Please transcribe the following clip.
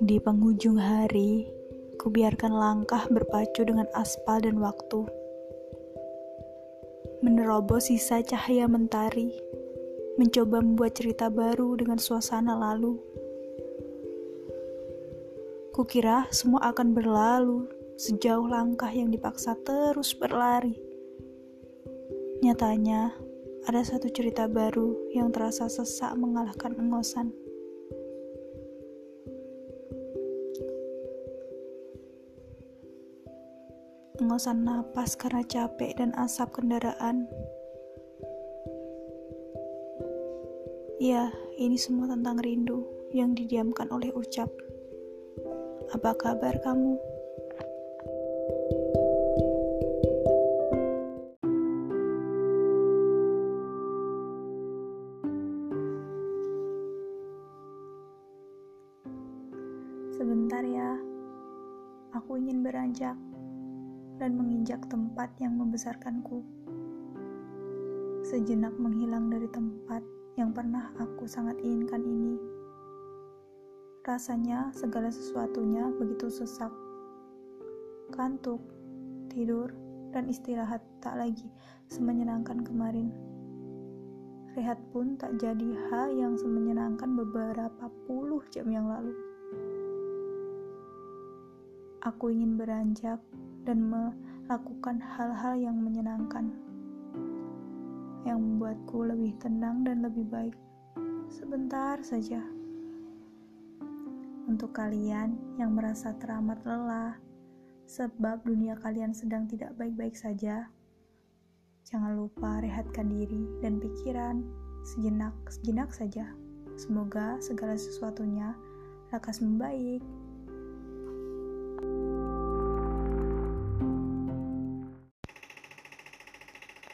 Di penghujung hari, kubiarkan langkah berpacu dengan aspal dan waktu. Menerobos sisa cahaya mentari, mencoba membuat cerita baru dengan suasana lalu. Kukira semua akan berlalu sejauh langkah yang dipaksa terus berlari. Nyatanya, ada satu cerita baru yang terasa sesak mengalahkan engosan. Engosan napas karena capek dan asap kendaraan. Ya, ini semua tentang rindu yang didiamkan oleh ucap. Apa kabar kamu? Sebentar ya, aku ingin beranjak dan menginjak tempat yang membesarkanku. Sejenak menghilang dari tempat yang pernah aku sangat inginkan ini. Rasanya segala sesuatunya begitu sesak. Kantuk, tidur, dan istirahat tak lagi semenyenangkan kemarin. Rehat pun tak jadi hal yang semenyenangkan beberapa puluh jam yang lalu. Aku ingin beranjak dan melakukan hal-hal yang menyenangkan, yang membuatku lebih tenang dan lebih baik. Sebentar saja. Untuk kalian yang merasa teramat lelah, sebab dunia kalian sedang tidak baik-baik saja, jangan lupa rehatkan diri dan pikiran sejenak, sejenak saja. Semoga segala sesuatunya lekas membaik.